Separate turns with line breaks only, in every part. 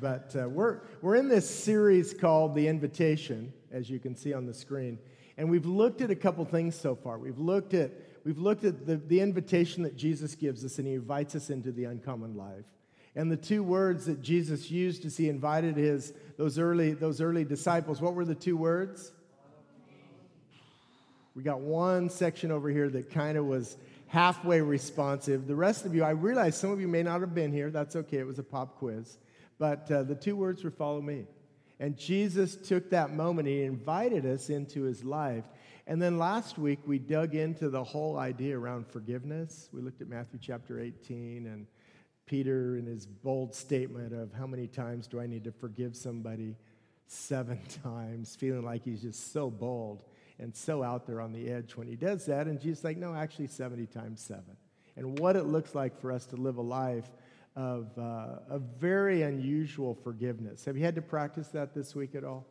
But uh, we're, we're in this series called The Invitation, as you can see on the screen. And we've looked at a couple things so far. We've looked at, we've looked at the, the invitation that Jesus gives us, and he invites us into the uncommon life. And the two words that Jesus used as he invited his, those, early, those early disciples, what were the two words? We got one section over here that kind of was halfway responsive. The rest of you, I realize some of you may not have been here. That's okay, it was a pop quiz. But uh, the two words were follow me. And Jesus took that moment, he invited us into his life. And then last week, we dug into the whole idea around forgiveness. We looked at Matthew chapter 18 and Peter in his bold statement of how many times do I need to forgive somebody? Seven times, feeling like he's just so bold and so out there on the edge when he does that. And Jesus like, no, actually 70 times seven. And what it looks like for us to live a life of uh, a very unusual forgiveness. Have you had to practice that this week at all?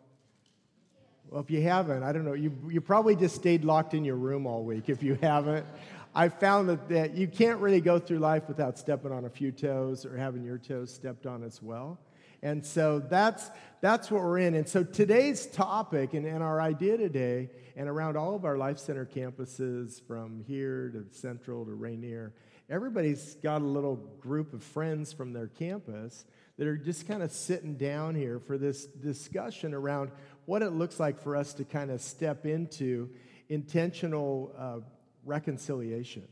Well, if you haven't, I don't know. You, you probably just stayed locked in your room all week if you haven't. I found that, that you can't really go through life without stepping on a few toes or having your toes stepped on as well. And so that's, that's what we're in. And so today's topic and, and our idea today, and around all of our Life Center campuses from here to Central to Rainier, everybody's got a little group of friends from their campus that are just kind of sitting down here for this discussion around what it looks like for us to kind of step into intentional uh, reconciliation.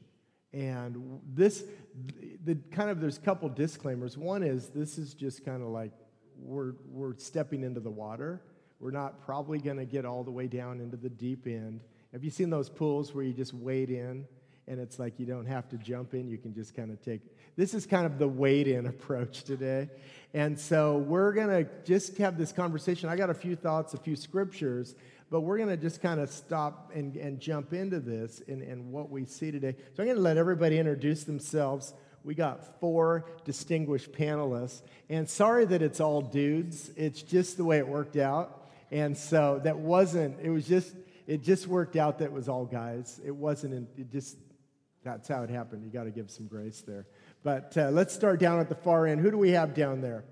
And this, the kind of, there's a couple disclaimers. One is this is just kind of like we're, we're stepping into the water. We're not probably going to get all the way down into the deep end. Have you seen those pools where you just wade in and it's like you don't have to jump in, you can just kind of take. This is kind of the wade in approach today. And so we're going to just have this conversation. I got a few thoughts, a few scriptures, but we're going to just kind of stop and, and jump into this and, and what we see today. So I'm going to let everybody introduce themselves. We got four distinguished panelists. And sorry that it's all dudes, it's just the way it worked out. And so that wasn't, it was just, it just worked out that it was all guys. It wasn't, it just, that's how it happened. You got to give some grace there. But uh, let's start down at the far end. Who do we have down there?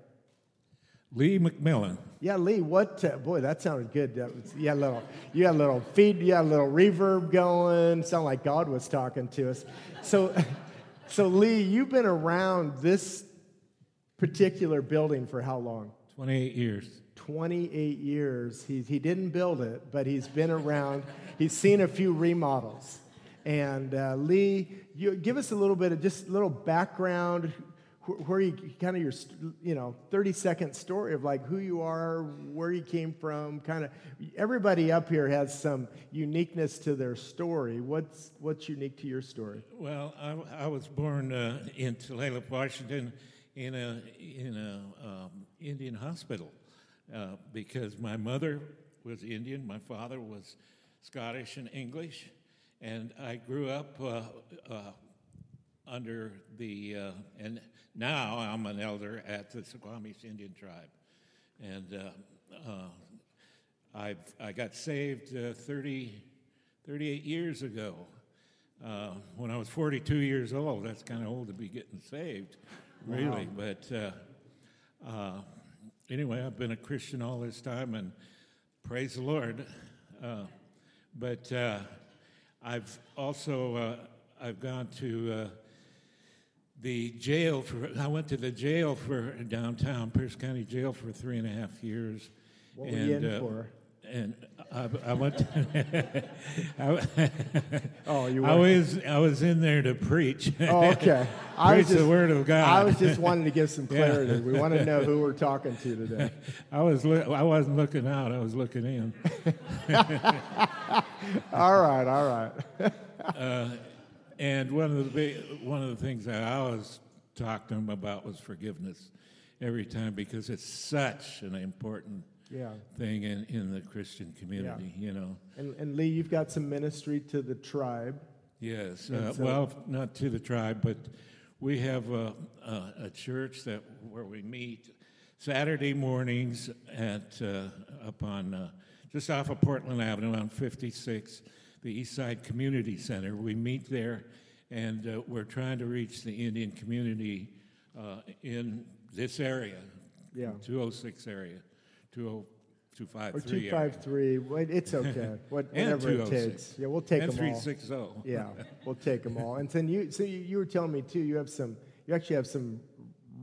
Lee McMillan.
Yeah, Lee. What? Uh, boy, that sounded good. That was, you had a little, you had a little feed, you had a little reverb going. Sound like God was talking to us. So, so Lee, you've been around this particular building for how long?
Twenty-eight years.
28 years. He, he didn't build it, but he's been around. He's seen a few remodels. And uh, Lee, you give us a little bit of just a little background, where you kind of your you know 30 second story of like who you are, where you came from, kind of. Everybody up here has some uniqueness to their story. What's what's unique to your story?
Well, I, I was born uh, in Tulalip, Washington, in a in a um, Indian hospital uh, because my mother was Indian, my father was Scottish and English and I grew up uh, uh, under the, uh, and now I'm an elder at the Suquamish Indian tribe. And uh, uh, I've, I got saved uh, 30, 38 years ago. when I was 42 years old, that's kind of old to be getting saved, really. Wow. But anyway, I've been a Christian all this time, and praise the Lord. but I've also uh, I've gone to uh, the jail for. I went to the jail for downtown Pierce County Jail for three and a half years.
What and, were you in uh, for?
And I, I went. To,
I, oh, you. Were.
I was I was in there to preach.
Oh, okay.
I preach just, the word of God.
I was just wanting to give some clarity. Yeah. We want to know who we're talking to today.
I was. I wasn't looking out. I was looking in.
all right. All right.
Uh, and one of the big, one of the things that I always talked to him about was forgiveness every time because it's such an important yeah. thing in, in the Christian community, yeah. you know.
And, and, Lee, you've got some ministry to the tribe.
Yes. Uh, so, well, not to the tribe, but we have a, a, a, church that where we meet Saturday mornings at uh, up on uh, just off of Portland Avenue on 56, the East Side Community Center. We meet there, and uh, we're trying to reach the Indian community uh, in this area
Yeah.
206 area, 20
Or
253 area.
253, wait, it's okay, what- whatever it takes. Yeah, we'll take
And
them all.
360.
Yeah, we'll take them all. And then you, so you you were telling me too, you have some, you actually have some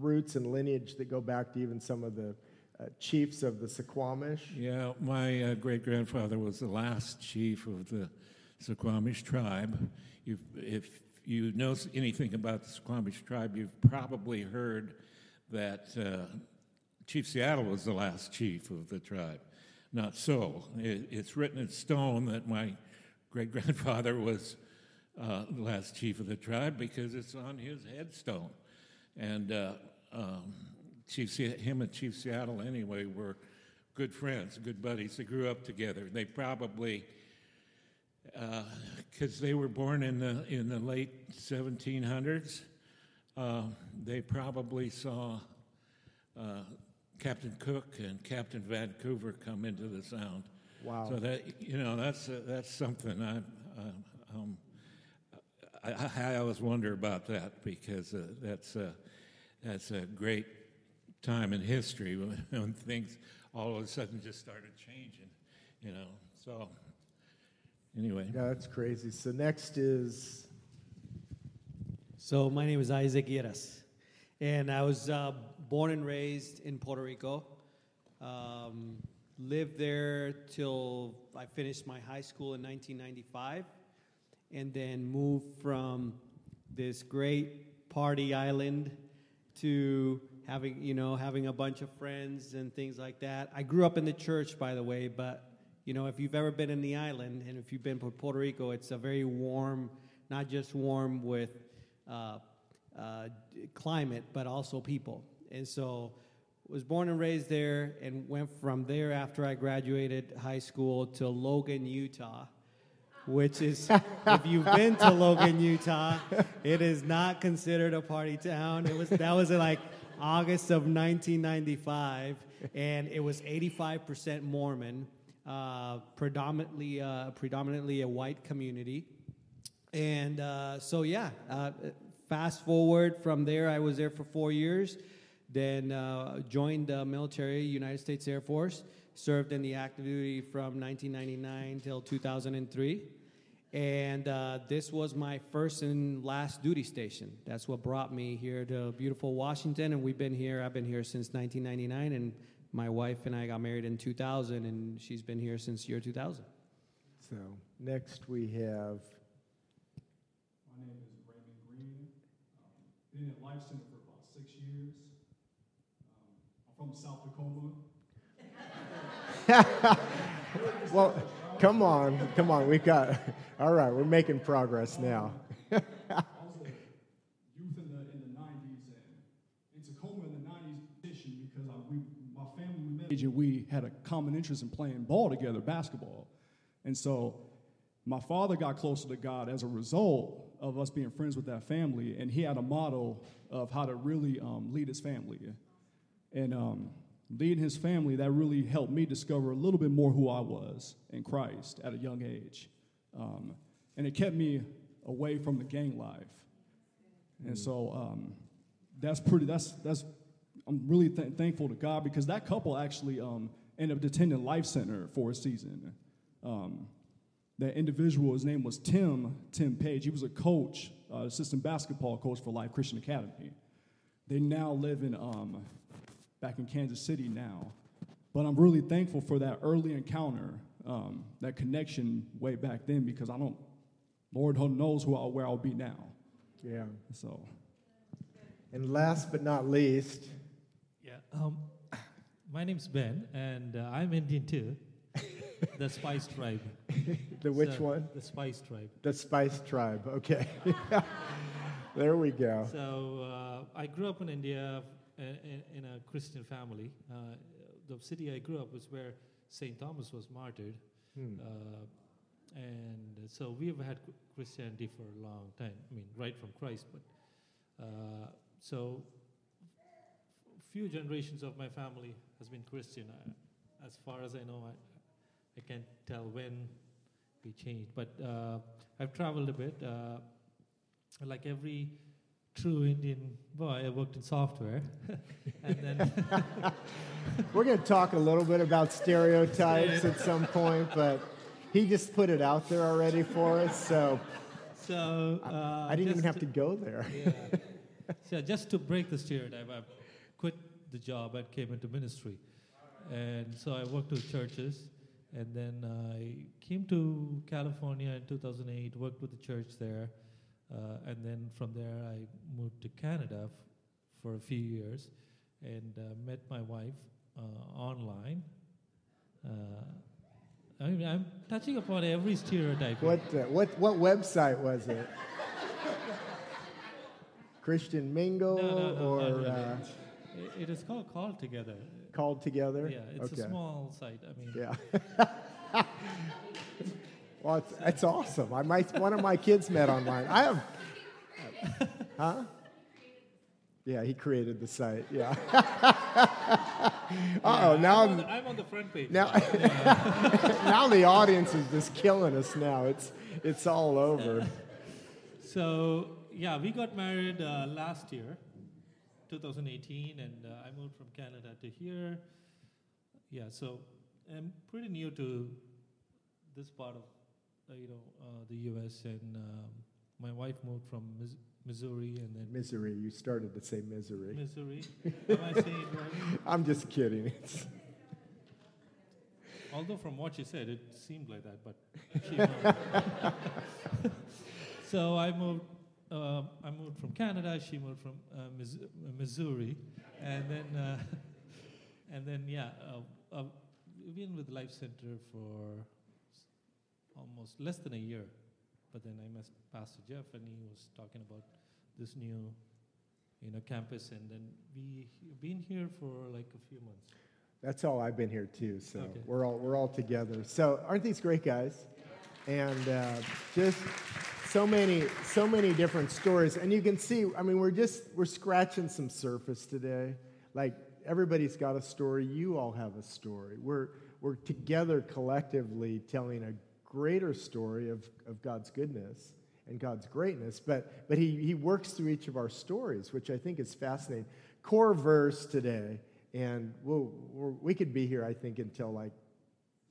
roots and lineage that go back to even some of the uh, chiefs of the Suquamish.
Yeah, my uh, great grandfather was the last chief of the Suquamish tribe. You've, if you know anything about the Suquamish tribe, you've probably heard that uh, Chief Seattle was the last chief of the tribe. Not so. It, it's written in stone that my great grandfather was uh, the last chief of the tribe because it's on his headstone. And uh, um, Chief Se- him and Chief Seattle, anyway, were good friends, good buddies. They grew up together. They probably, because they were born in the in the late 1700s, uh, they probably saw uh, Captain Cook and Captain Vancouver come into the Sound.
Wow.
So that you know that's uh, that's something I. Uh, um, I, I, always wonder about that because uh, that's uh, that's a great time in history when, when things all of a sudden just started changing, you know. So anyway,
Yeah, that's crazy. So next is,
So my name is Isaac Yeras, and I was uh, born and raised in Puerto Rico. Um, lived there till I finished my high school in 1995, and then moved from this great party island to having you know having a bunch of friends and things like that. I grew up in the church, by the way, but you know if you've ever been in the island and if you've been to Puerto Rico, it's a very warm, not just warm with uh, uh, climate, but also people. And so, was born and raised there, and went from there after I graduated high school to Logan, Utah which is if you've been to Logan, Utah, it is not considered a party town. It was that was like August of 1995, and it was 85% Mormon, uh, predominantly uh, predominantly a white community, and uh, so yeah. Uh, fast forward from there, I was there for four years. Then uh, joined the military, United States Air Force. Served in the active duty from 1999 till 2003. And uh, this was my first and last duty station. That's what brought me here to beautiful Washington. And we've been here, I've been here since 1999. And my wife and I got married in 2000, and she's been here since year 2000.
so next we have,
My name is Raymond Green. Um, been at Life Center for about six years. Um, I'm from South Dakota.
well, come on, come on, we've got, all right, we're making progress now.
I was a youth in the in the 90s and in Tacoma in the 90s edition because I, we, my family we met and we had a common interest in playing ball together, basketball, and so my father got closer to God as a result of us being friends with that family, and he had a model of how to really um, lead his family, and um, leading his family that really helped me discover a little bit more who I was in Christ at a young age, um, and it kept me away from the gang life. And so um, that's pretty. That's that's. I'm really th- thankful to God because that couple actually um, ended up attending Life Center for a season. Um, that individual, his name was Tim Tim Page. He was a coach, uh, assistant basketball coach for Life Christian Academy. They now live in um, back in Kansas City now. But I'm really thankful for that early encounter, um, that connection way back then because I don't. Lord knows who I'll, where I'll be now.
Yeah.
So.
And last but not least,
Yeah. Um, my name's Ben, and uh, I'm Indian too. the Spice Tribe.
the which
So,
one?
The Spice Tribe.
The Spice Tribe, okay. there we go.
So uh, I grew up in India in, in a Christian family. Uh, the city I grew up was where St. Thomas was martyred.
Hmm.
Uh, and so we've had Christianity for a long time. I mean, right from Christ, but uh, so few generations of my family has been Christian. Uh, as far as I know, I, I can't tell when we changed. But uh, I've traveled a bit. Uh, like every true Indian boy. I worked in software, and then
We're going to talk a little bit about stereotypes at some point, but he just put it out there already for us, so
so uh,
I didn't even have to go there.
Yeah. so just to break the stereotype, I quit the job and came into ministry, and so I worked with churches, and then I came to California in 2008, worked with the church there, uh, and then from there I moved to Canada f- for a few years, and uh, met my wife uh, online. Uh, I mean, I'm touching upon every stereotype.
What, uh, what, what website was it? Christian Mingle
No, no, no,
or
really.
uh,
It- it is called Called Together.
Called Together?
Yeah, it's
okay.
a small site. I mean,
Yeah. well, it's, it's awesome. I might, one of my kids met online. I have, huh? Yeah, he created the site. Yeah. Uh oh, now
I'm, on the, I'm on the front page.
now, now the audience is just killing us. Now it's it's all over.
So yeah, we got married uh, last year, 2018, and uh, I moved from Canada to here. Yeah, so I'm pretty new to this part of you know uh, the U.S. and um, my wife moved from Mis- Missouri and then
Misery. You started to say misery.
Missouri. Am I saying right?
I'm just kidding. It's,
Although from what she said, it seemed like that, but she moved. so I moved. Uh, I moved from Canada. She moved from uh, Mis- uh, Missouri, and then uh, and then yeah, uh, uh, we've been with Life Center for almost less than a year. But then I met Pastor Jeff, and he was talking about this new, you know, campus, and then we have been here for like a few months.
That's all I've been here too. So
Okay.
we're all we're all together. So aren't these great guys? And uh, just so many so many different stories. And you can see. I mean, we're just we're scratching some surface today. Like everybody's got a story. You all have a story. We're we're together collectively telling a greater story of, of God's goodness and God's greatness. But but he he works through each of our stories, which I think is fascinating. Core verse today and we'll, we could be here, I think, until like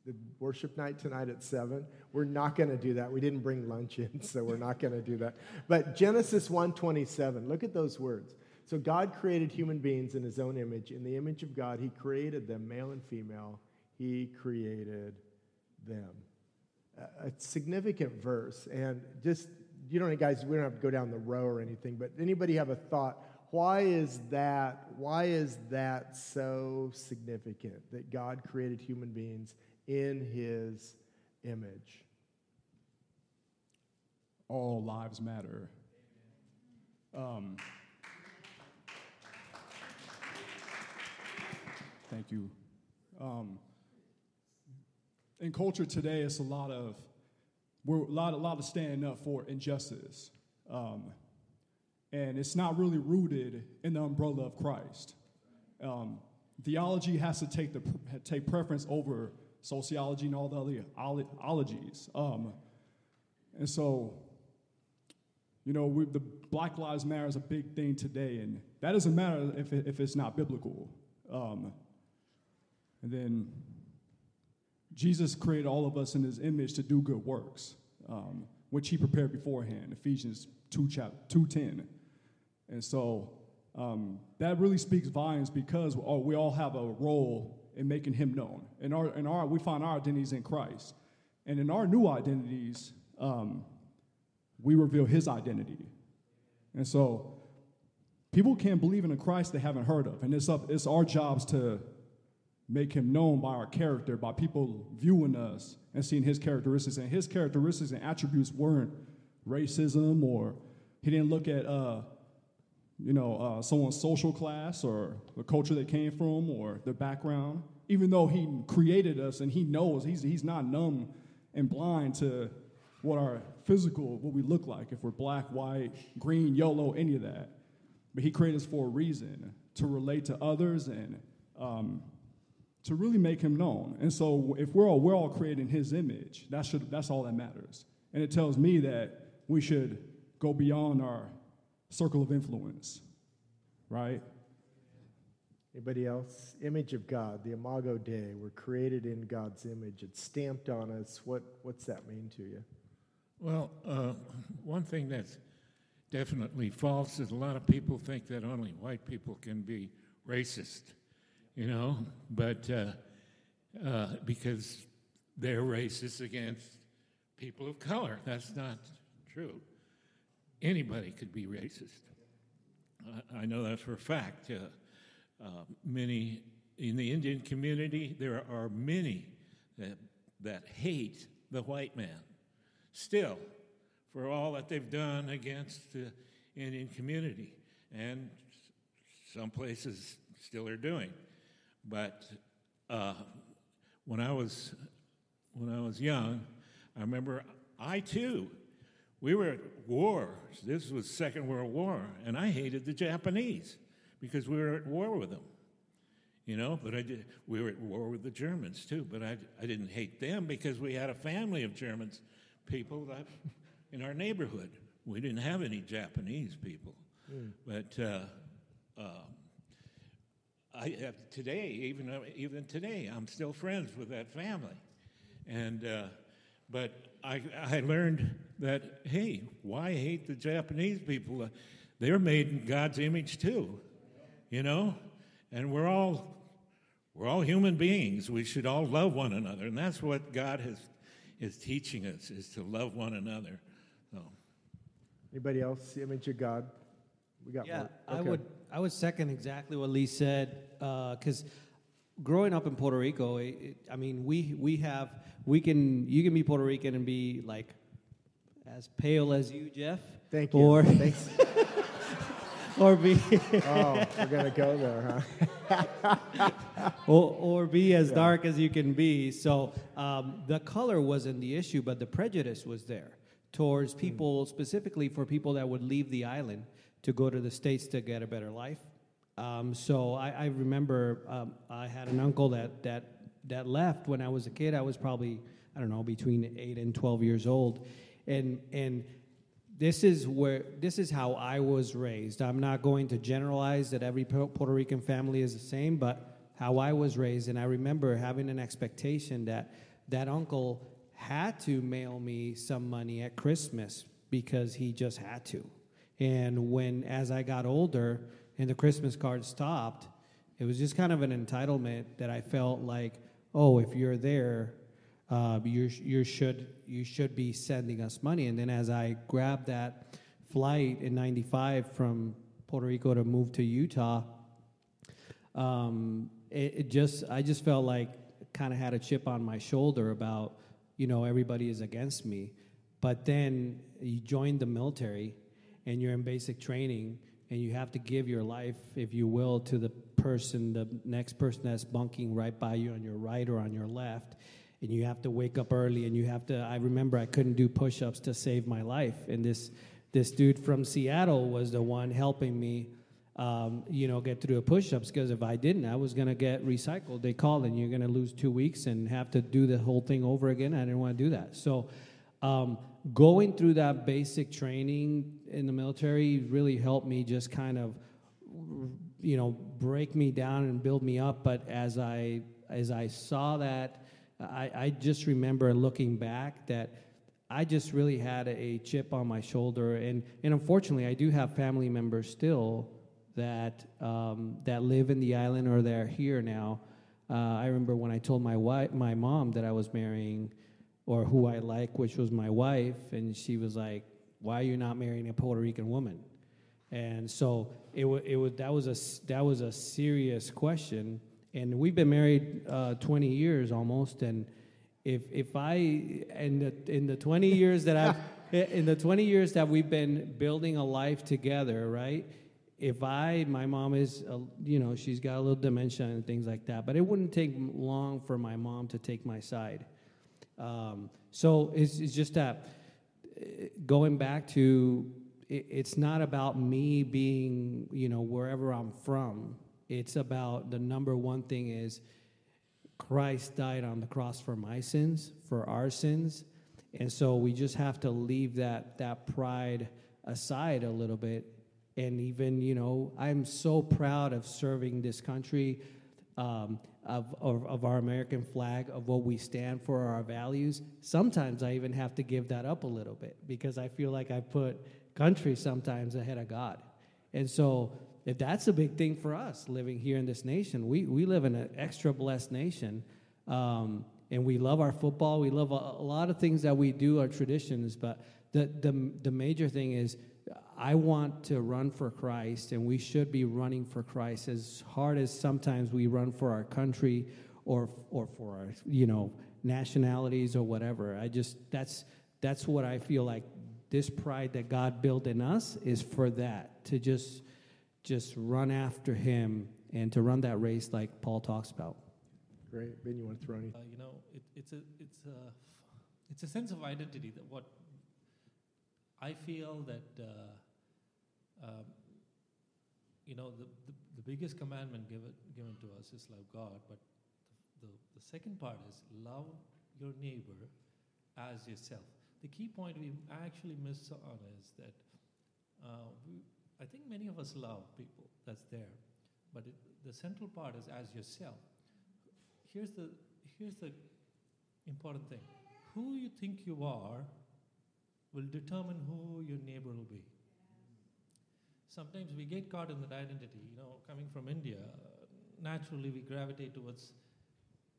the worship night tonight at 7. We're not going to do that. We didn't bring lunch in, so we're not going to do that. But Genesis 1:27, look at those words. So God created human beings in his own image. In the image of God, he created them, male and female. He created them. A significant verse. And just, you don't, guys, we don't have to go down the row or anything, but anybody have a thought? Why is that? Why is that so significant that God created human beings in his image?
all lives matter. Um, thank you. Um, in culture today, it's a lot of we're a lot, a lot of standing up for injustice, um, and it's not really rooted in the umbrella of Christ. Um, theology has to take the take preference over sociology and all the other ologies. Um, and so, you know, we, the Black Lives Matter is a big thing today, and that doesn't matter if, it, if it's not biblical. Um, and then Jesus created all of us in his image to do good works, um, which he prepared beforehand, Ephesians 2, chap- 2.10. And so um, that really speaks volumes because we all, we all have a role in making him known. And our, in our, we find our identities in Christ. And in our new identities, um, we reveal his identity. And so people can't believe in a Christ they haven't heard of. And it's, up, it's our jobs to make him known by our character, by people viewing us and seeing his characteristics. And his characteristics and attributes weren't racism or he didn't look at, uh, you know, uh, someone's social class or the culture they came from or their background. Even though he created us and he knows, he's, he's not numb and blind to what our physical, what we look like, if we're black, white, green, yellow, any of that. But he created us for a reason to relate to others and um, to really make him known. And so if we're all, we're all created in his image, that should, that's all that matters. And it tells me that we should go beyond our circle of influence, right?
Anybody else? Image of God, the Imago Dei. We're created in God's image. It's stamped on us. What, what's that mean to you?
Well, uh, one thing that's definitely false is a lot of people think that only white people can be racist, you know, but uh, uh, because they're racist against people of color. That's not true. Anybody could be racist. I, I know that for a fact. Uh, uh, many in the Indian community, there are many that, that hate the white man still for all that they've done against the Indian community, and some places still are doing. But uh, when I was when I was young, I remember I too, we were at war. This was Second World War, and I hated the Japanese because we were at war with them. You know, but I did. We were at war with the Germans too, but I, I didn't hate them because we had a family of Germans people that in our neighborhood. We didn't have any Japanese people, mm. but uh, uh, I have today, even uh, even today, I'm still friends with that family, and uh, but I I learned that hey, why hate the Japanese people? Uh, they're made in God's image too you know? And we're all we're all human beings. We should all love one another. And that's what God has is teaching us is to love one another. So
anybody else the image of God?
We got yeah, okay. I would I would second exactly what Lee said because uh, growing up in Puerto Rico, it, it, I mean, we we have we can you can be Puerto Rican and be like as pale as you, Jeff.
Thank you.
Or
Thanks.
or be
oh we're gonna go there huh
or, or be as yeah. dark as you can be so um, the color wasn't the issue but the prejudice was there towards hmm. people mm. specifically for people that would leave the island to go to the states to get a better life um, so I, I remember um, I had an uncle that that that left when I was a kid I was probably I don't know between eight and twelve years old and and this is where this is how I was raised. I'm not going to generalize that every Puerto Rican family is the same, but how I was raised, and I remember having an expectation that that uncle had to mail me some money at Christmas because he just had to. And when, as I got older, and the Christmas card stopped, it was just kind of an entitlement that I felt like, oh, if you're there, uh, you you should you should be sending us money. And then as I grabbed that flight in '95 from Puerto Rico to move to Utah, um, it, it, just I just felt like kind of had a chip on my shoulder about you know everybody is against me. But then you join the military, and you're in basic training, and you have to give your life, if you will, to the person, the next person that's bunking right by you on your right or on your left. And you have to wake up early and you have to i remember i couldn't do push-ups to save my life. And this this dude from seattle was the one helping me um, you know get through the push-ups. Because if i didn't i was going to get recycled. They called and you're going to lose two weeks and have to do the whole thing over again. I didn't want to do that. So um, going through that basic training in the military really helped me just kind of you know break me down and build me up but as i as i saw that I, I just remember looking back that I just really had a chip on my shoulder, and and unfortunately, I do have family members still that um, that live in the island or they're here now. Uh, I remember when I told my wife, my mom, that I was marrying, or who I like, which was my wife, and she was like, "Why are you not marrying a Puerto Rican woman?" And so it was, it was that was a that was a serious question. And we've been married uh, 20 years almost. And if if i in the in the 20 years that i've in the 20 years that we've been building a life together right if i my mom is uh, you know she's got a little dementia and things like that but it wouldn't take long for my mom to take my side. Um, so it's, it's just that going back to it, it's not about me being you know wherever i'm from. It's about the number one thing is Christ died on the cross for my sins, for our sins. And so we just have to leave that that pride aside a little bit. And even, you know, I'm so proud of serving this country, um, of, of, of our American flag, of what we stand for, our values. Sometimes I even have to give that up a little bit because I feel like I put country sometimes ahead of God. And so, if that's a big thing for us living here in this nation, we, we live in an extra blessed nation. Um, and we love our football. We love a, a, lot of things that we do, our traditions. But the, the, the major thing is, I want to run for Christ, and we should be running for Christ as hard as sometimes we run for our country or, or for our, you know, nationalities or whatever. I just, that's, that's what I feel like this pride that God built in us is for that, to just, just run after Him and to run that race like Paul talks about.
Great. Ben, you want to throw any?
Uh, you know, it, it's, a, it's, a, it's a sense of identity that what I feel that, uh, um, you know, the, the, the, biggest commandment given, given to us is love God, but the, the, the second part is love your neighbor as yourself. The key point we actually miss on is that uh, we, I think many of us love people, that's there, but it, the central part is as yourself here's the here's the important thing. Who you think you are will determine who your neighbor will be. Sometimes we get caught in that identity. You know, coming from India, naturally we gravitate towards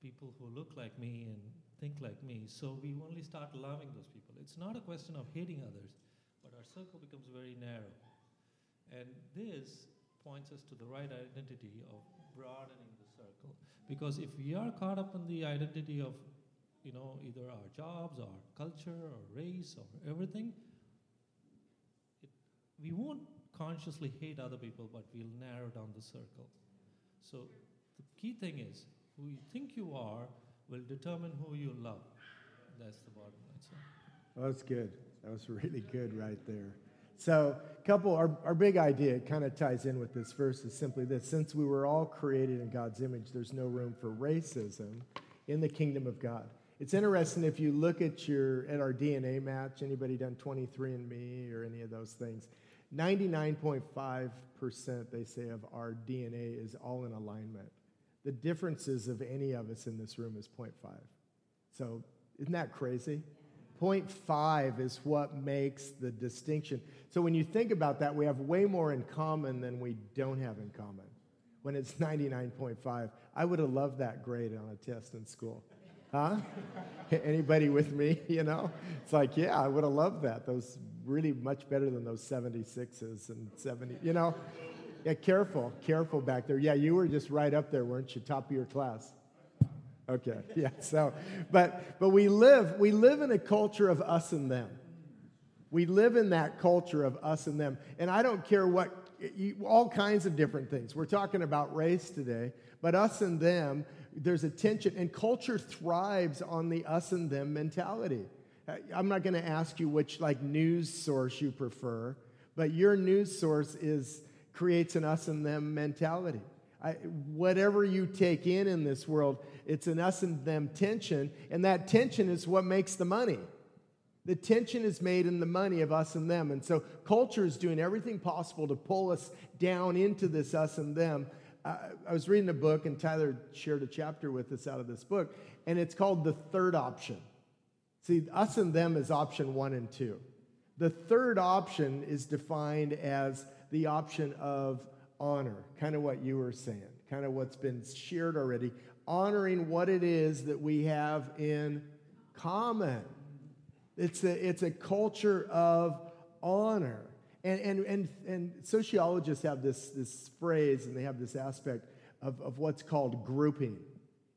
people who look like me and think like me. So we only start loving those people. It's not a question of hating others, but our circle becomes very narrow. And this points us to the right identity of broadening the circle. Because if we are caught up in the identity of, you know, either our jobs or culture or race or everything, it, we won't consciously hate other people, but we'll narrow down the circle. So the key thing is who you think you are will determine who you love. That's the bottom line. So.
Well, that's good. That was really good right there. So, couple, our, our big idea kind of ties in with this verse is simply this since we were all created in God's image, there's no room for racism in the kingdom of God. It's interesting if you look at your at our DNA match, anybody done 23andMe or any of those things, 99.5% they say of our DNA is all in alignment. The differences of any of us in this room is 0.5. So, isn't that crazy? 0.5 is what makes the distinction. So when you think about that, we have way more in common than we don't have in common. When it's 99.5, I would have loved that grade on a test in school. Huh? Anybody with me? You know, it's like, yeah, I would have loved that. Those really much better than those 76s and 70. You know, yeah, careful, careful back there. Yeah, you were just right up there, weren't you? Top of your class. Okay, yeah. So, but but we live we live in a culture of us and them. We live in that culture of us and them, and I don't care what all kinds of different things. We're talking about race today, but us and them. There's a tension, and culture thrives on the us and them mentality. Uh, I'm not going to ask you which like news source you prefer, but your news source is creates an us and them mentality. I, whatever you take in in this world, it's an us and them tension, and that tension is what makes the money. The tension is made in the money of us and them. And so culture is doing everything possible to pull us down into this us and them. Uh, I was reading a book, and Tyler shared a chapter with us out of this book, and it's called The Third Option. See, us and them is option one and two. The third option is defined as the option of honor, kind of what you were saying, kind of what's been shared already, honoring what it is that we have in common. It's a, it's a culture of honor. And, and, and, and sociologists have this, this phrase and they have this aspect of, of what's called grouping.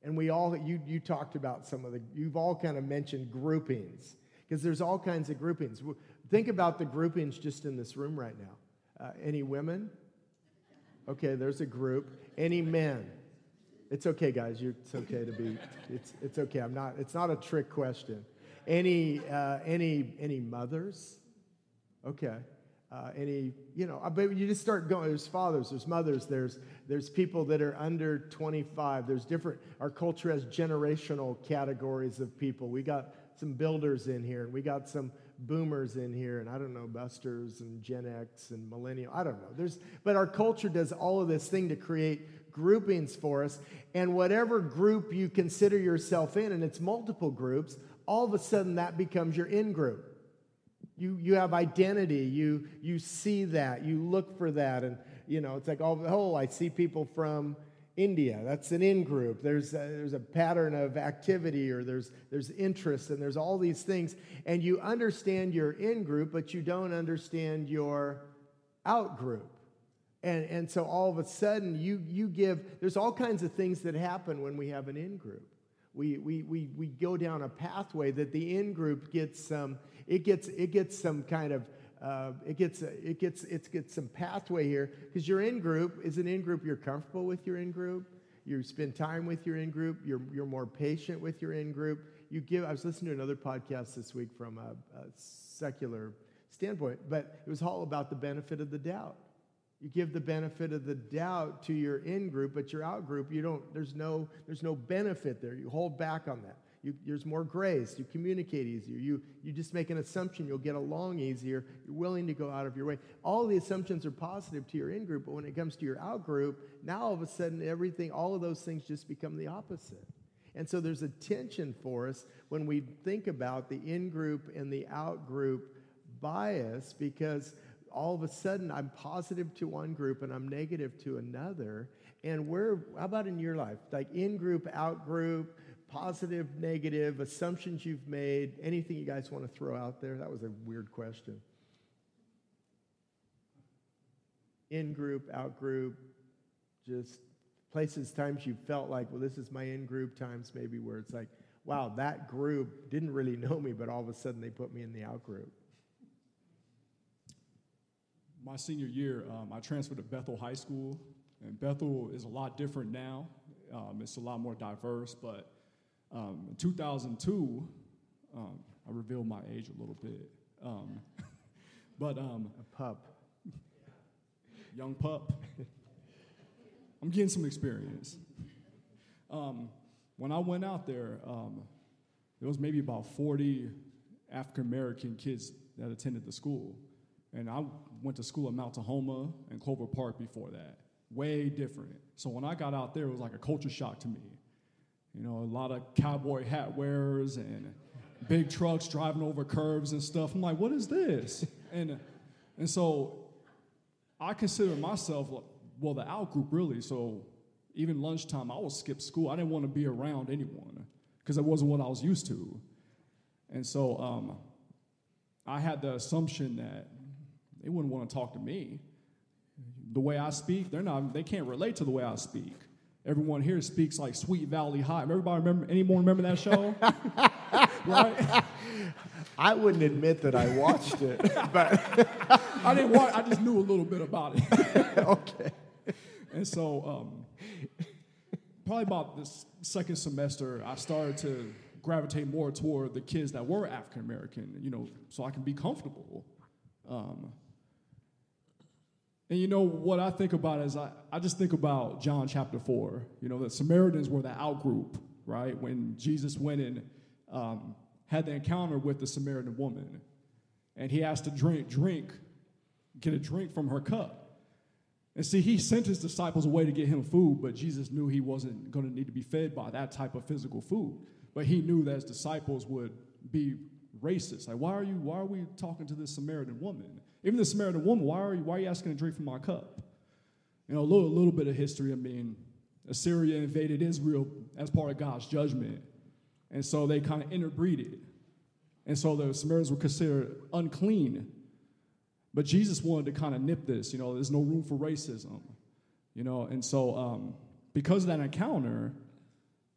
And we all, you, you talked about some of the, you've all kind of mentioned groupings because there's all kinds of groupings. Think about the groupings just in this room right now. Uh, any women? Okay, there's a group. Any men? It's okay, guys. You're, it's okay to be. It's, it's okay. I'm not. It's not a trick question. Any uh, any any mothers? Okay. Uh, any you know, but you just start going. There's fathers. There's mothers. There's there's people that are under 25. There's different. Our culture has generational categories of people. We got some builders in here, and we got some boomers in here, and I don't know, busters and Gen X and millennial. I don't know. There's, but our culture does all of this thing to create groupings for us. And whatever group you consider yourself in, and it's multiple groups, all of a sudden that becomes your in group. You, you have identity. You, you see that. You look for that. And, you know, it's like, oh, I see people from India. That's an in group. There's a, there's a pattern of activity or there's, there's interest and there's all these things. And you understand your in group, but you don't understand your out group. And, and so all of a sudden, you, you give, there's all kinds of things that happen when we have an in group. We, we, we, we go down a pathway that the in group gets some, it gets, it gets some kind of uh, it gets it gets it gets some pathway here because your in group is an in group you're comfortable with your in group you spend time with your in group you're, you're more patient with your in group you give i was listening to another podcast this week from a, a secular standpoint but it was all about the benefit of the doubt. You give the benefit of the doubt to your in group but your out group you don't there's no there's no benefit there. You hold back on that you, there's more grace. You communicate easier. You, you just make an assumption you'll get along easier. You're willing to go out of your way. All the assumptions are positive to your in group, but when it comes to your out group, now all of a sudden everything, all of those things just become the opposite. And so there's a tension for us when we think about the in group and the out group bias because all of a sudden I'm positive to one group and I'm negative to another. And where, how about in your life? Like in group, out group, positive, negative, assumptions you've made, anything you guys want to throw out there? That was a weird question. In group, out group, just places, times you felt like, well, this is my in group, times maybe where it's like, wow, that group didn't really know me, but all of a sudden they put me in the out group.
My senior year, um, I transferred to Bethel High School, and Bethel is a lot different now. Um, it's a lot more diverse, but um, in 2002, um, I revealed my age a little bit. Um, but um,
a pup,
young pup. I'm getting some experience. Um, when I went out there, um, there was maybe about 40 African American kids that attended the school. And I went to school at Mount Tahoma and Clover Park before that. Way different. So when I got out there, it was like a culture shock to me. You know, a lot of cowboy hat wearers and big trucks driving over curves and stuff. I'm like, what is this? And, and so I consider myself, well, the out group really. So even lunchtime, I would skip school. I didn't want to be around anyone because it wasn't what I was used to. And so um, I had the assumption that they wouldn't want to talk to me. The way I speak, they're not, they can't relate to the way I speak. Everyone here speaks like Sweet Valley High. Everybody remember? Anyone remember that show? right?
I wouldn't admit that I watched it, but
I didn't watch. I just knew a little bit about it.
okay.
And so, um, probably about this second semester, I started to gravitate more toward the kids that were African American. You know, so I can be comfortable. Um, and you know what I think about is I, I just think about John chapter 4. You know, the Samaritans were the out group, right? When Jesus went and um, had the encounter with the Samaritan woman. And he asked to drink, drink, get a drink from her cup. And see, he sent his disciples away to get him food, but Jesus knew he wasn't going to need to be fed by that type of physical food. But he knew that his disciples would be racist. Like, why are you, why are we talking to this Samaritan woman? Even the Samaritan woman, why are you, why are you asking to drink from my cup? You know, a little, little bit of history. I mean, Assyria invaded Israel as part of God's judgment. And so they kind of interbreeded. And so the Samaritans were considered unclean. But Jesus wanted to kind of nip this. You know, there's no room for racism. You know, and so um, because of that encounter,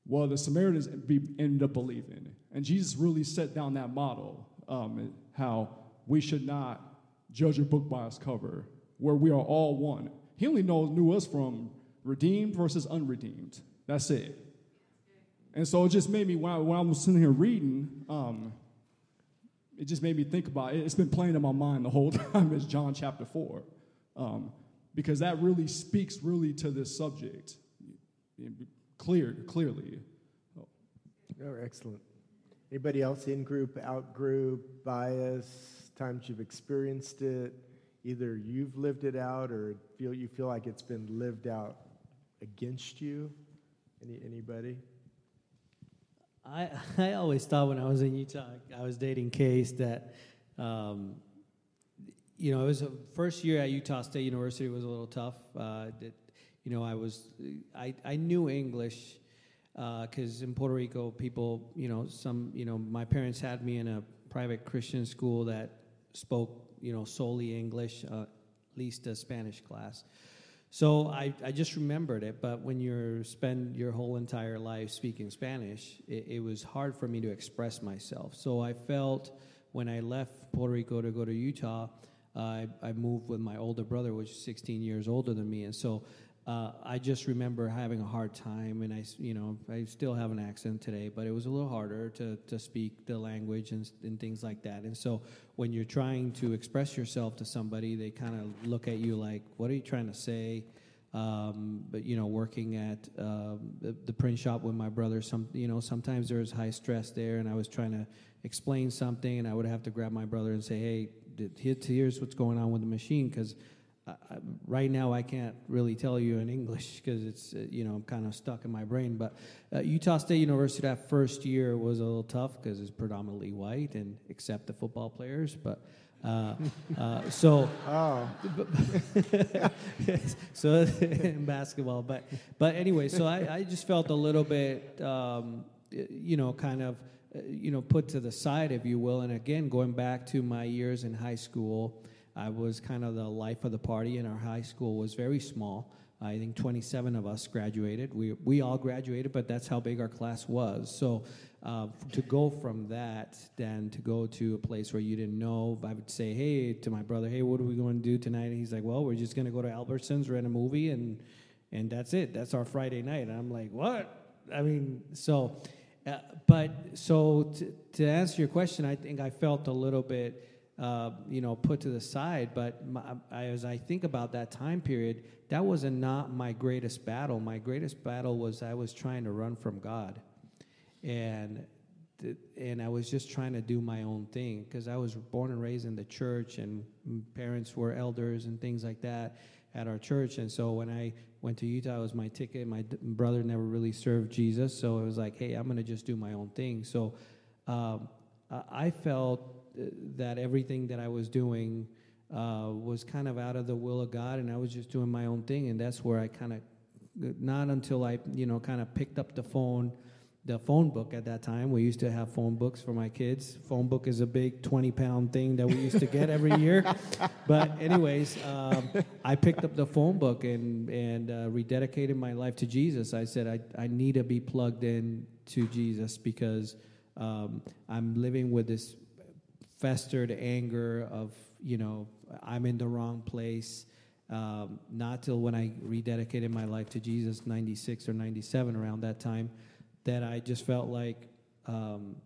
well, the Samaritans be, ended up believing. And Jesus really set down that model um, how we should not judge a book by its cover, where we are all one. He only knows, knew us from redeemed versus unredeemed. That's it. And so it just made me, when I, when I was sitting here reading, um, it just made me think about it. It's been playing in my mind the whole time is John chapter 4. Um, because that really speaks really to this subject clear, clearly.
Oh, excellent. Anybody else in group, out group, bias, times you've experienced it? Either you've lived it out or feel you feel like it's been lived out against you? Any anybody?
I, I always thought when I was in Utah, I was dating Case that, um, you know, it was the first year at Utah State University was a little tough. Uh, that, you know, I was, I, I knew English because uh, in Puerto Rico, people, you know, some, you know, my parents had me in a private Christian school that spoke, you know, solely English, uh, at least a Spanish class. So I, I just remembered it, but when you spend your whole entire life speaking Spanish, it, it, was hard for me to express myself. So I felt when I left Puerto Rico to go to Utah, uh, I, I moved with my older brother, which is 16 years older than me, and so uh, I just remember having a hard time, and I, you know, I still have an accent today, but it was a little harder to, to speak the language and, and things like that. And so, when you're trying to express yourself to somebody, they kind of look at you like, "What are you trying to say?" Um, but you know, working at um, the, the, print shop with my brother, some you know, sometimes there was high stress there, and I was trying to explain something, and I would have to grab my brother and say, "Hey, here's what's going on with the machine," because I, right now I can't really tell you in English because it's uh, you know I'm kind of stuck in my brain. But uh, Utah State University that first year was a little tough because it's predominantly white and except the football players. But uh, uh so
oh.
so in basketball, but but anyway, so I, I just felt a little bit um, you know kind of uh, you know put to the side, if you will. And again, going back to my years in high school. I was kind of the life of the party, and our high school was very small. I think 27 of us graduated. We, we all graduated, but that's how big our class was. So uh, to go from that, then to go to a place where you didn't know, I would say, hey, to my brother, hey, what are we going to do tonight? And he's like, well, we're just going to go to Albertsons, rent a movie, and and that's it. That's our Friday night. And I'm like, what? I mean, so, uh, but so to, to answer your question, I think I felt a little bit uh, you know, put to the side. But my, as I think about that time period, that was not my greatest battle. My greatest battle was I was trying to run from God, and and I was just trying to do my own thing because I was born and raised in the church, and parents were elders and things like that at our church. And so when I went to Utah, it was my ticket. My d- brother never really served Jesus, so it was like, hey, I'm going to just do my own thing. So um, I felt that everything that I was doing uh, was kind of out of the will of God, and I was just doing my own thing. And that's where I kind of, not until I, you know, kind of picked up the phone, the phone book at that time. We used to have phone books for my kids. Phone book is a big 20 pound thing that we used to get every year. but, anyways, um, I picked up the phone book and, and uh, rededicated my life to Jesus. I said, I, I need to be plugged in to Jesus because um, I'm living with this festered anger of you know i'm in the wrong place. Um, not till when i rededicated my life to jesus 96 or 97 around that time that i just felt like um,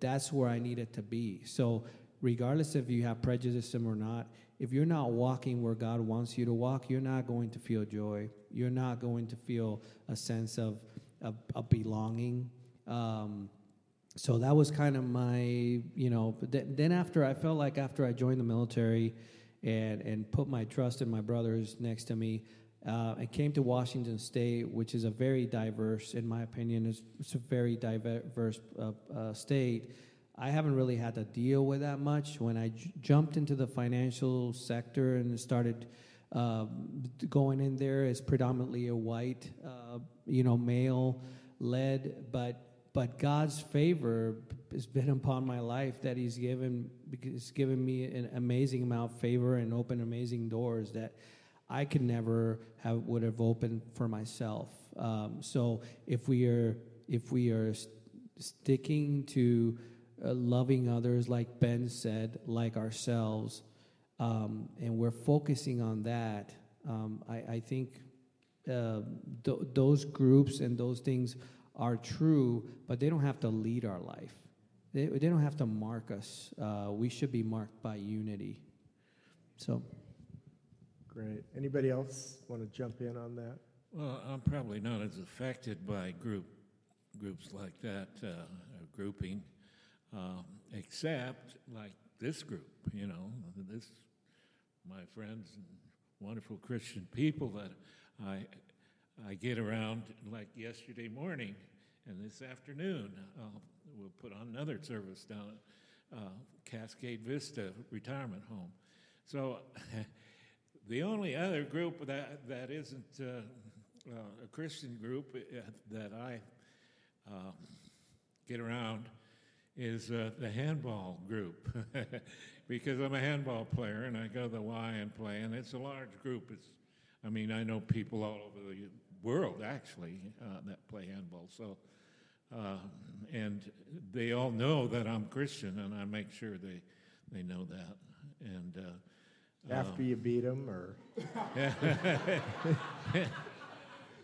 that's where i needed to be. So regardless if you have prejudice or not if you're not walking where god wants you to walk you're not going to feel joy. You're not going to feel a sense of, of belonging. Um, so that was kind of my you know then after i felt like after i joined the military and and put my trust in my brothers next to me uh, I came to Washington State, which is a very diverse, in my opinion, it's, it's a very diverse uh, uh, state. I haven't really had to deal with that much. When I j- jumped into the financial sector and started uh, going in there, it's predominantly a white, uh, you know, male led, but but God's favor has been upon my life that He's given He's given me an amazing amount of favor and opened amazing doors that I could never have would have opened for myself. Um, so if we are if we are st- sticking to uh, loving others, like Ben said, like ourselves, um, and we're focusing on that, um, I, I, think uh, th- those groups and those things are true, but they don't have to lead our life. They, they don't have to mark us. Uh, we should be marked by unity. So.
Great. Anybody else want to jump in on that?
Well, I'm probably not as affected by group groups like that, uh, grouping. um, except like this group, you know, this my friends and wonderful Christian people that I I get around like yesterday morning and this afternoon. I'll, we'll put on another service down at uh, Cascade Vista Retirement Home. So the only other group that that isn't uh, uh, a Christian group uh, that I uh, get around is uh, the handball group because I'm a handball player and I go to the Y and play, and it's a large group. It's, I mean, I know people all over the world actually uh, that play handball. So, uh, and they all know that I'm Christian, and I make sure they they know that. And uh,
After you beat them, or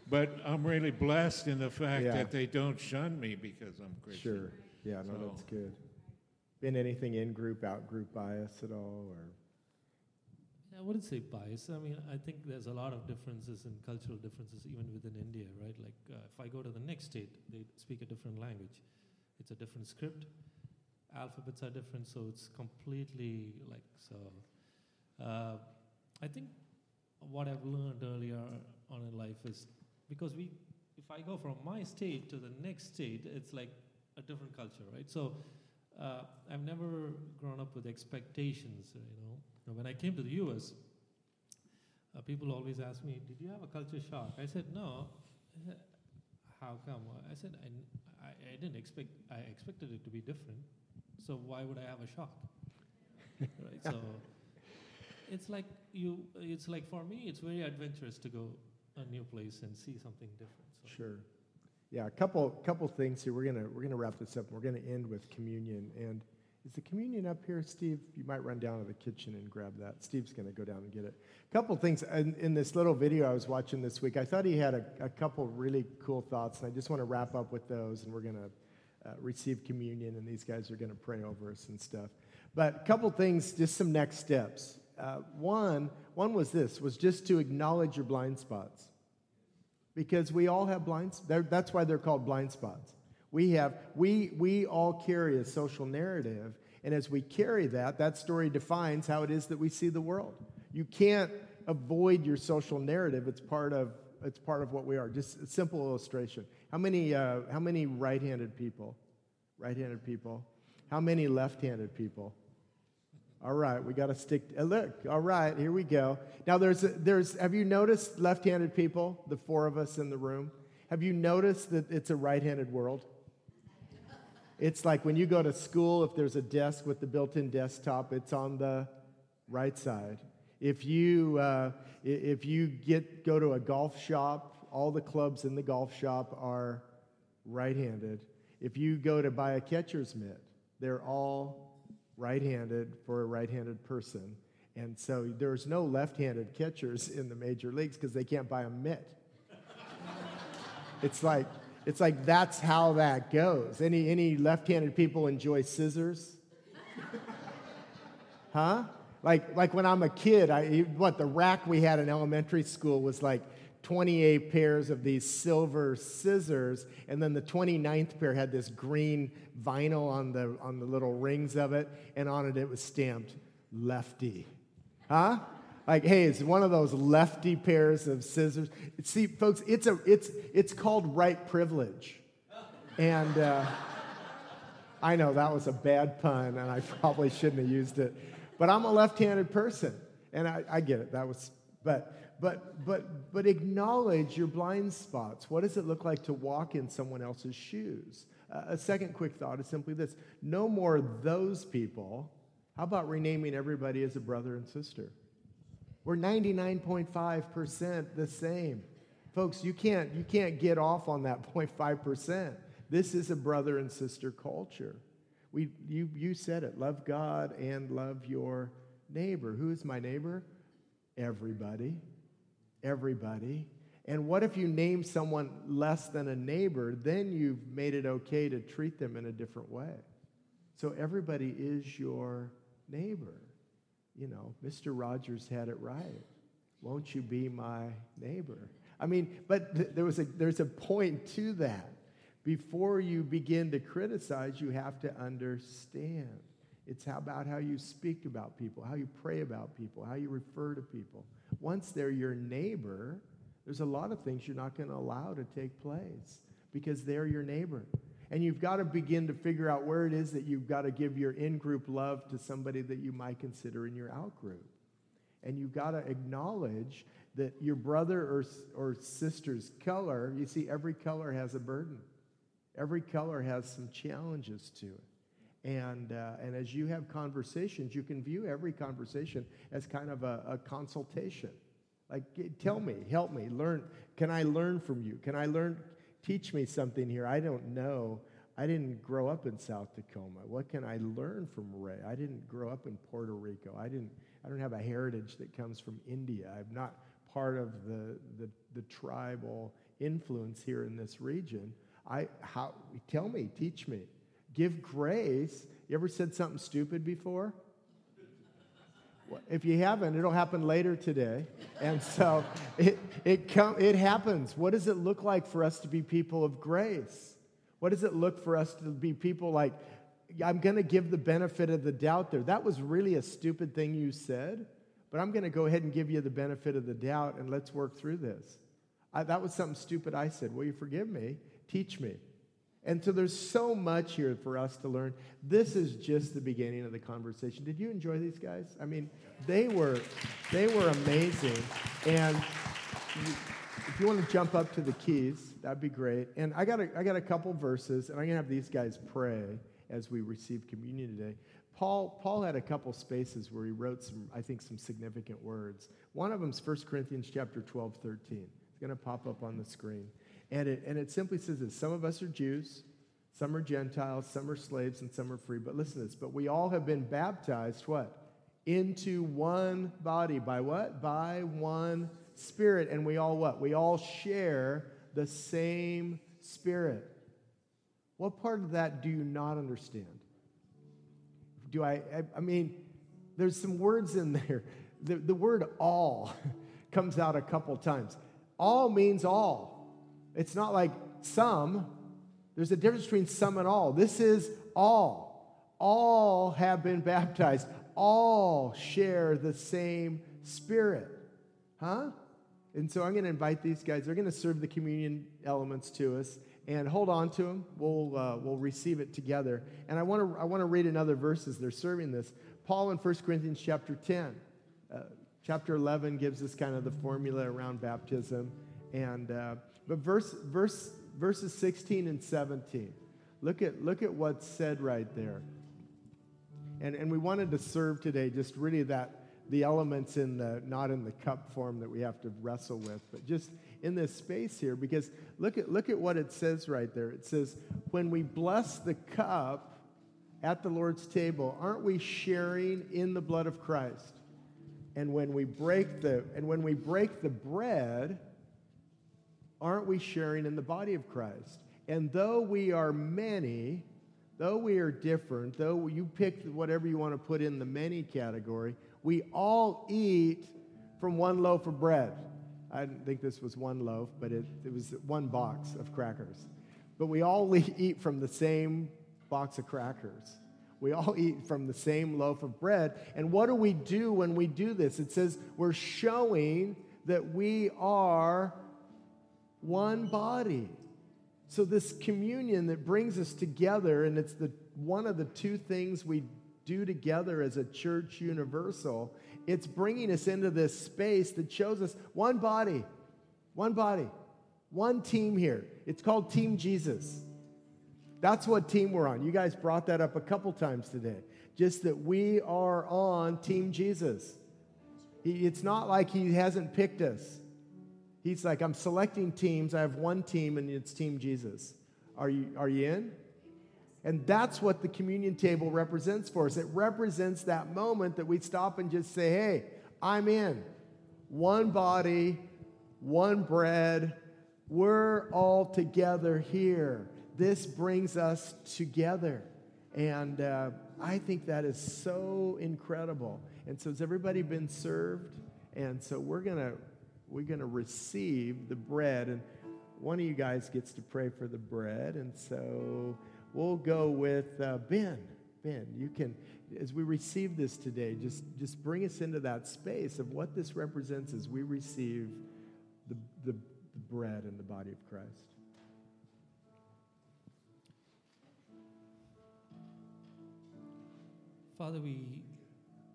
but I'm really blessed in the fact
Yeah.
that they don't shun me because I'm Christian.
sure, yeah, no,
So-
that's good. Ben anything in group, out group bias at all, or
I wouldn't say bias. I mean, I think there's a lot of differences and cultural differences even within India, right? Like, uh, if I go to the next state, they speak a different language. It's a different script. Alphabets are different, so it's completely like so. Uh, I think what I've learned earlier on in life is because we, if I go from my state to the next state, it's like a different culture, right? So uh, I've never grown up with expectations, you know. And when I came to the US, uh, people always ask me, Did you have a culture shock? I said, No. I said, How come? I said, I, I, I didn't expect, I expected it to be different. So why would I have a shock? right? So it's like you, it's like for me, it's very adventurous to go a new place and see something different. So.
Sure. Yeah, a couple couple things here. We're gonna we're gonna wrap this up. We're gonna end with communion. And is the communion up here, Steve? You might run down to the kitchen and grab that. Steve's gonna go down and get it. A couple things in, in this little video I was watching this week. I thought he had a, a couple really cool thoughts, and I just want to wrap up with those. And we're gonna uh, receive communion, and these guys are gonna pray over us and stuff. But a couple things, just some next steps. Uh, one one was this was just to acknowledge your blind spots because we all have blind they're- that's why they're called blind spots we have we we all carry a social narrative and as we carry that that story defines how it is that we see the world you can't avoid your social narrative it's part of it's part of what we are just a simple illustration how many uh, how many right-handed people right-handed people how many left-handed people all right, we got to stick. uh, look, all right, here we go. Now, there's, there's. Have you noticed left-handed people? The four of us in the room. Have you noticed that it's a right-handed world? It's like when you go to school. If there's a desk with the built-in desktop, it's on the right side. If you uh, if you get go to a golf shop, all the clubs in the golf shop are right-handed. If you go to buy a catcher's mitt, they're all right-handed for a right-handed person. And so there's no left-handed catchers in the major leagues because they can't buy a mitt. it's like it's like that's how that goes. Any any left-handed people enjoy scissors? huh? Like like when I'm a kid, I what the rack we had in elementary school was like 28 pairs of these silver scissors, and then the 29th pair had this green vinyl on the, on the little rings of it, and on it it was stamped lefty. Huh? Like, hey, it's one of those lefty pairs of scissors. See, folks, it's, a, it's, it's called right privilege. And uh, I know that was a bad pun, and I probably shouldn't have used it. But I'm a left-handed person, and I, I get it. That was, but, but, but, but acknowledge your blind spots. What does it look like to walk in someone else's shoes? Uh, a second quick thought is simply this: no more those people. How about renaming everybody as a brother and sister? We're 99.5% the same. Folks, you can't, you can't get off on that 0.5%. This is a brother and sister culture. We, you, you said it love God and love your neighbor. Who is my neighbor? Everybody. Everybody. And what if you name someone less than a neighbor? Then you've made it okay to treat them in a different way. So everybody is your neighbor. You know, Mr. Rogers had it right. Won't you be my neighbor? I mean, but th- there was a, there's a point to that Before you begin to criticize, you have to understand. It's about how you speak about people, how you pray about people, how you refer to people. Once they're your neighbor, there's a lot of things you're not going to allow to take place because they're your neighbor. And you've got to begin to figure out where it is that you've got to give your in group love to somebody that you might consider in your out group. And you've got to acknowledge that your brother or, or sister's color, you see, every color has a burden. Every color has some challenges to it. And, uh, and as you have conversations, you can view every conversation as kind of a, a consultation. Like, tell me, help me, learn. Can I learn from you? Can I learn? Teach me something here. I don't know. I didn't grow up in South Tacoma. What can I learn from Ray? I didn't grow up in Puerto Rico. I didn't. I don't have a heritage that comes from India. I'm not part of the, the, the tribal influence here in this region. I how tell me, teach me, give grace. You ever said something stupid before? If you haven't, it'll happen later today. And so it, it, com- it happens. What does it look like for us to be people of grace? What does it look for us to be people like, I'm going to give the benefit of the doubt there? That was really a stupid thing you said, but I'm going to go ahead and give you the benefit of the doubt and let's work through this. I, that was something stupid I said. Will you forgive me? Teach me. And so there's so much here for us to learn. This is just the beginning of the conversation. Did you enjoy these guys? I mean, they were they were amazing. And if you want to jump up to the keys, that'd be great. And I got a, I got a couple verses, and I'm gonna have these guys pray as we receive communion today. Paul, Paul had a couple spaces where he wrote some, I think, some significant words. One of them is 1 Corinthians chapter 12, 13. It's going to pop up on the screen. And it, and it simply says this some of us are Jews, some are Gentiles, some are slaves, and some are free. But listen to this. But we all have been baptized, what? Into one body. By what? By one spirit. And we all what? We all share the same spirit. What part of that do you not understand? Do I, I, I mean, there's some words in there. The, the word all comes out a couple times. All means all. It's not like some. There's a difference between some and all. This is all. All have been baptized. All share the same spirit. Huh? And so I'm going to invite these guys. They're going to serve the communion elements to us. And hold on to them. We'll, uh, we'll receive it together. And I want to I want to read another verse as they're serving this. Paul in 1 Corinthians chapter 10. Uh, chapter 11 gives us kind of the formula around baptism. And uh, but verse, verse, verses 16 and 17, look at, look at what's said right there. And, and we wanted to serve today just really that the elements in the not in the cup form that we have to wrestle with, but just in this space here, because look at look at what it says right there. It says, when we bless the cup at the Lord's table, aren't we sharing in the blood of Christ? And when we break the and when we break the bread, aren't we sharing in the body of Christ? And though we are many, though we are different, though you pick whatever you want to put in the many category, we all eat from one loaf of bread. I didn't think this was one loaf, but it, it was one box of crackers. But we all eat from the same box of crackers. We all eat from the same loaf of bread. And what do we do when we do this? It says we're showing that we are one body. So this communion that brings us together, and it's the one of the two things we do together as a church universal. It's bringing us into this space that shows us one body, one body, one team here. It's called Team Jesus. That's what team we're on. You guys brought that up a couple times today. Just that we are on Team Jesus. it's not like he hasn't picked us. He's like, I'm selecting teams. I have one team, and it's Team Jesus. Are you, are you in? And that's what the communion table represents for us. It represents that moment that we stop and just say, hey, I'm in. One body, one bread. We're all together here. This brings us together. And uh, I think that is so incredible. And so, has everybody been served? And so, we're going to we're going to receive the bread. And one of you guys gets to pray for the bread. And so we'll go with uh, Ben. Ben, you can, as we receive this today, just, just bring us into that space of what this represents as we receive the, the, the bread and the body of Christ.
Father, we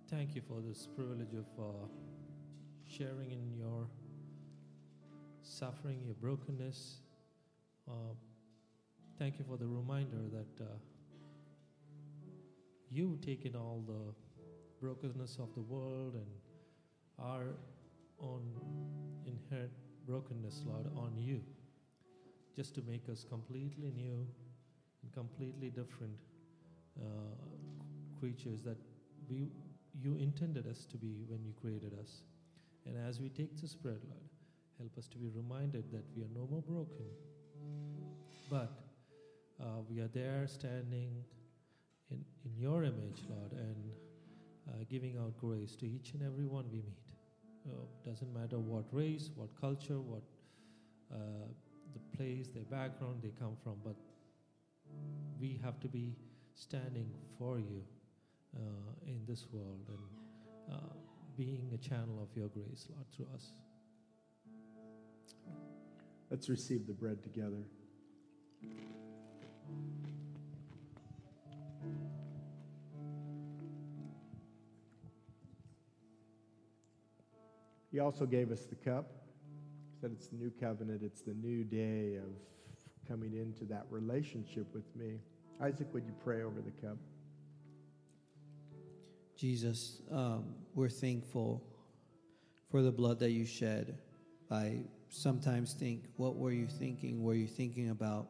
thank you for this privilege of uh, sharing in your suffering, your brokenness. Uh, thank you for the reminder that uh, you've taken all the brokenness of the world and our own inherent brokenness, Lord, on you, just to make us completely new and completely different uh, creatures that we you intended us to be when you created us. And as we take this bread, Lord, help us to be reminded that we are no more broken, but uh, we are there standing in, in your image, Lord, and uh, giving out grace to each and every one we meet. Uh, doesn't matter what race, what culture, what uh, the place, their background they come from, but we have to be standing for you uh, in this world and uh, being a channel of your grace, Lord, through us.
Let's receive the bread together. He also gave us the cup. He said it's the new covenant, it's the new day of coming into that relationship with me. Isaac, would you pray over the cup?
Jesus, um, we're thankful for the blood that you shed. I sometimes think, what were you thinking? Were you thinking about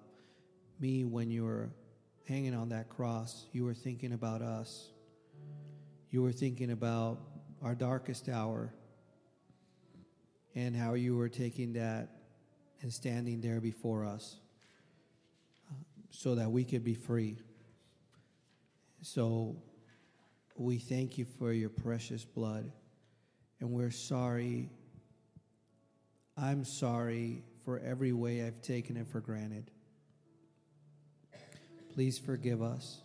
me when you were hanging on that cross? You were thinking about us. You were thinking about our darkest hour and how you were taking that and standing there before us uh, so that we could be free. So we thank you for your precious blood, and we're sorry. I'm sorry for every way I've taken it for granted. Please forgive us.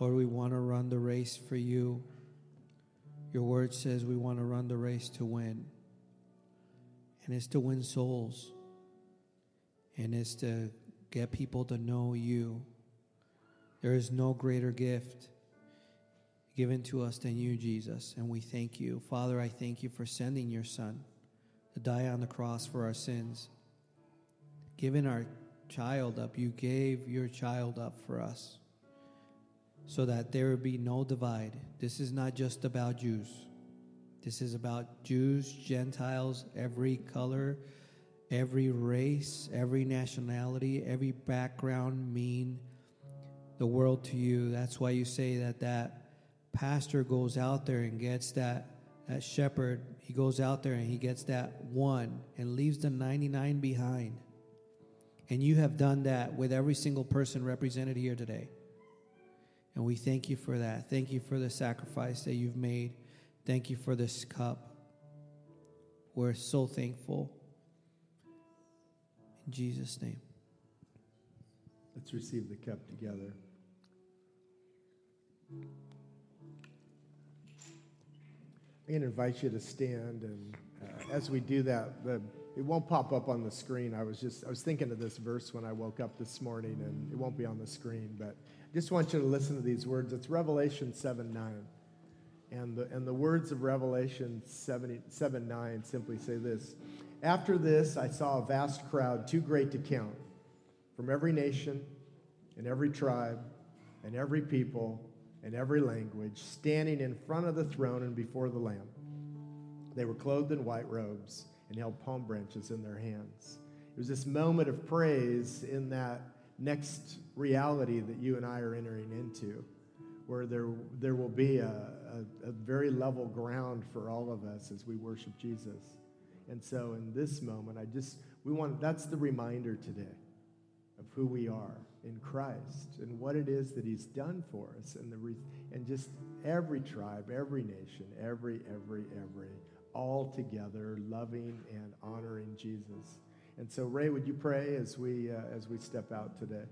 Lord, we want to run the race for you. Your word says we want to run the race to win. And it's to win souls. And it's to get people to know you. There is no greater gift given to us than you, Jesus. And we thank you. Father, I thank you for sending your Son to die on the cross for our sins. Giving our child up, you gave your child up for us so that there would be no divide. This is not just about Jews. This is about Jews, Gentiles, every color, every race, every nationality, every background mean the world to you. That's why you say that that pastor goes out there and gets that that shepherd, he goes out there and he gets that one and leaves the 99 behind. And you have done that with every single person represented here today. And we thank you for that. Thank you for the sacrifice that you've made. Thank you for this cup. We're so thankful. In Jesus' name.
Let's receive the cup together. I'm going to invite you to stand, and uh, as we do that, the, it won't pop up on the screen. I was just I was thinking of this verse when I woke up this morning, and it won't be on the screen. But I just want you to listen to these words. It's Revelation seven nine, and the and the words of Revelation 7, 7 9 simply say this: After this, I saw a vast crowd, too great to count, from every nation, and every tribe, and every people and every language, standing in front of the throne and before the Lamb. They were clothed in white robes and held palm branches in their hands. It was this moment of praise in that next reality that you and I are entering into, where there, there will be a, a, a very level ground for all of us as we worship Jesus. And so in this moment, I just, we want, that's the reminder today of who we are in Christ and what it is that He's done for us, and the re- and just every tribe, every nation, every every every, all together, loving and honoring Jesus. And so, Ray, would you pray as we, uh, as we step out today?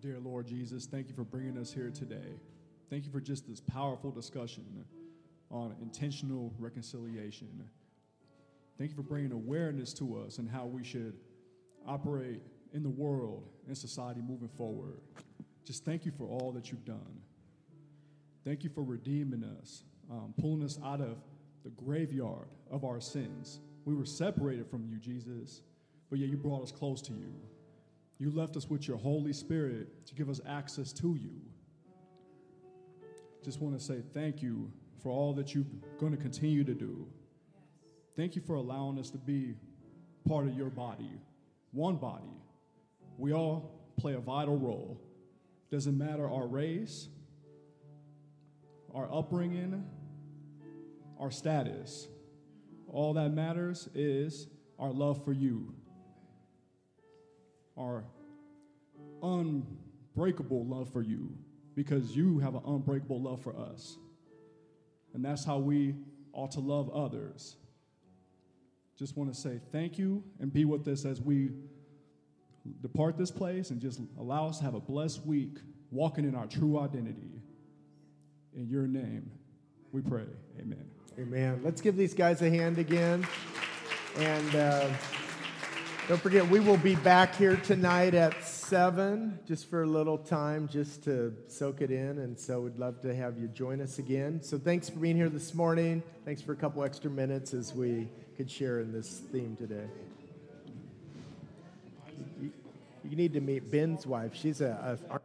Dear Lord Jesus, thank you for bringing us here today. Thank you for just this powerful discussion on intentional reconciliation. Thank you for bringing awareness to us and how we should operate in the world and society moving forward. Just thank you for all that you've done. Thank you for redeeming us, um, pulling us out of the graveyard of our sins. We were separated from you, Jesus, but yet you brought us close to you. You left us with your Holy Spirit to give us access to you. Just want to say thank you for all that you're going to continue to do. Thank you for allowing us to be part of your body, one body. We all play a vital role. Doesn't matter our race, our upbringing, our status. All that matters is our love for you, our unbreakable love for you, because you have an unbreakable love for us. And that's how we ought to love others. Just want to say thank you and be with us as we depart this place and just allow us to have a blessed week walking in our true identity. In your name, we pray. Amen.
Amen. Let's give these guys a hand again. And uh, don't forget, we will be back here tonight at 7 just for a little time, just to soak it in. And so we'd love to have you join us again. So thanks for being here this morning. Thanks for a couple extra minutes as we could share in this theme today. You, you need to meet Ben's wife. She's a, a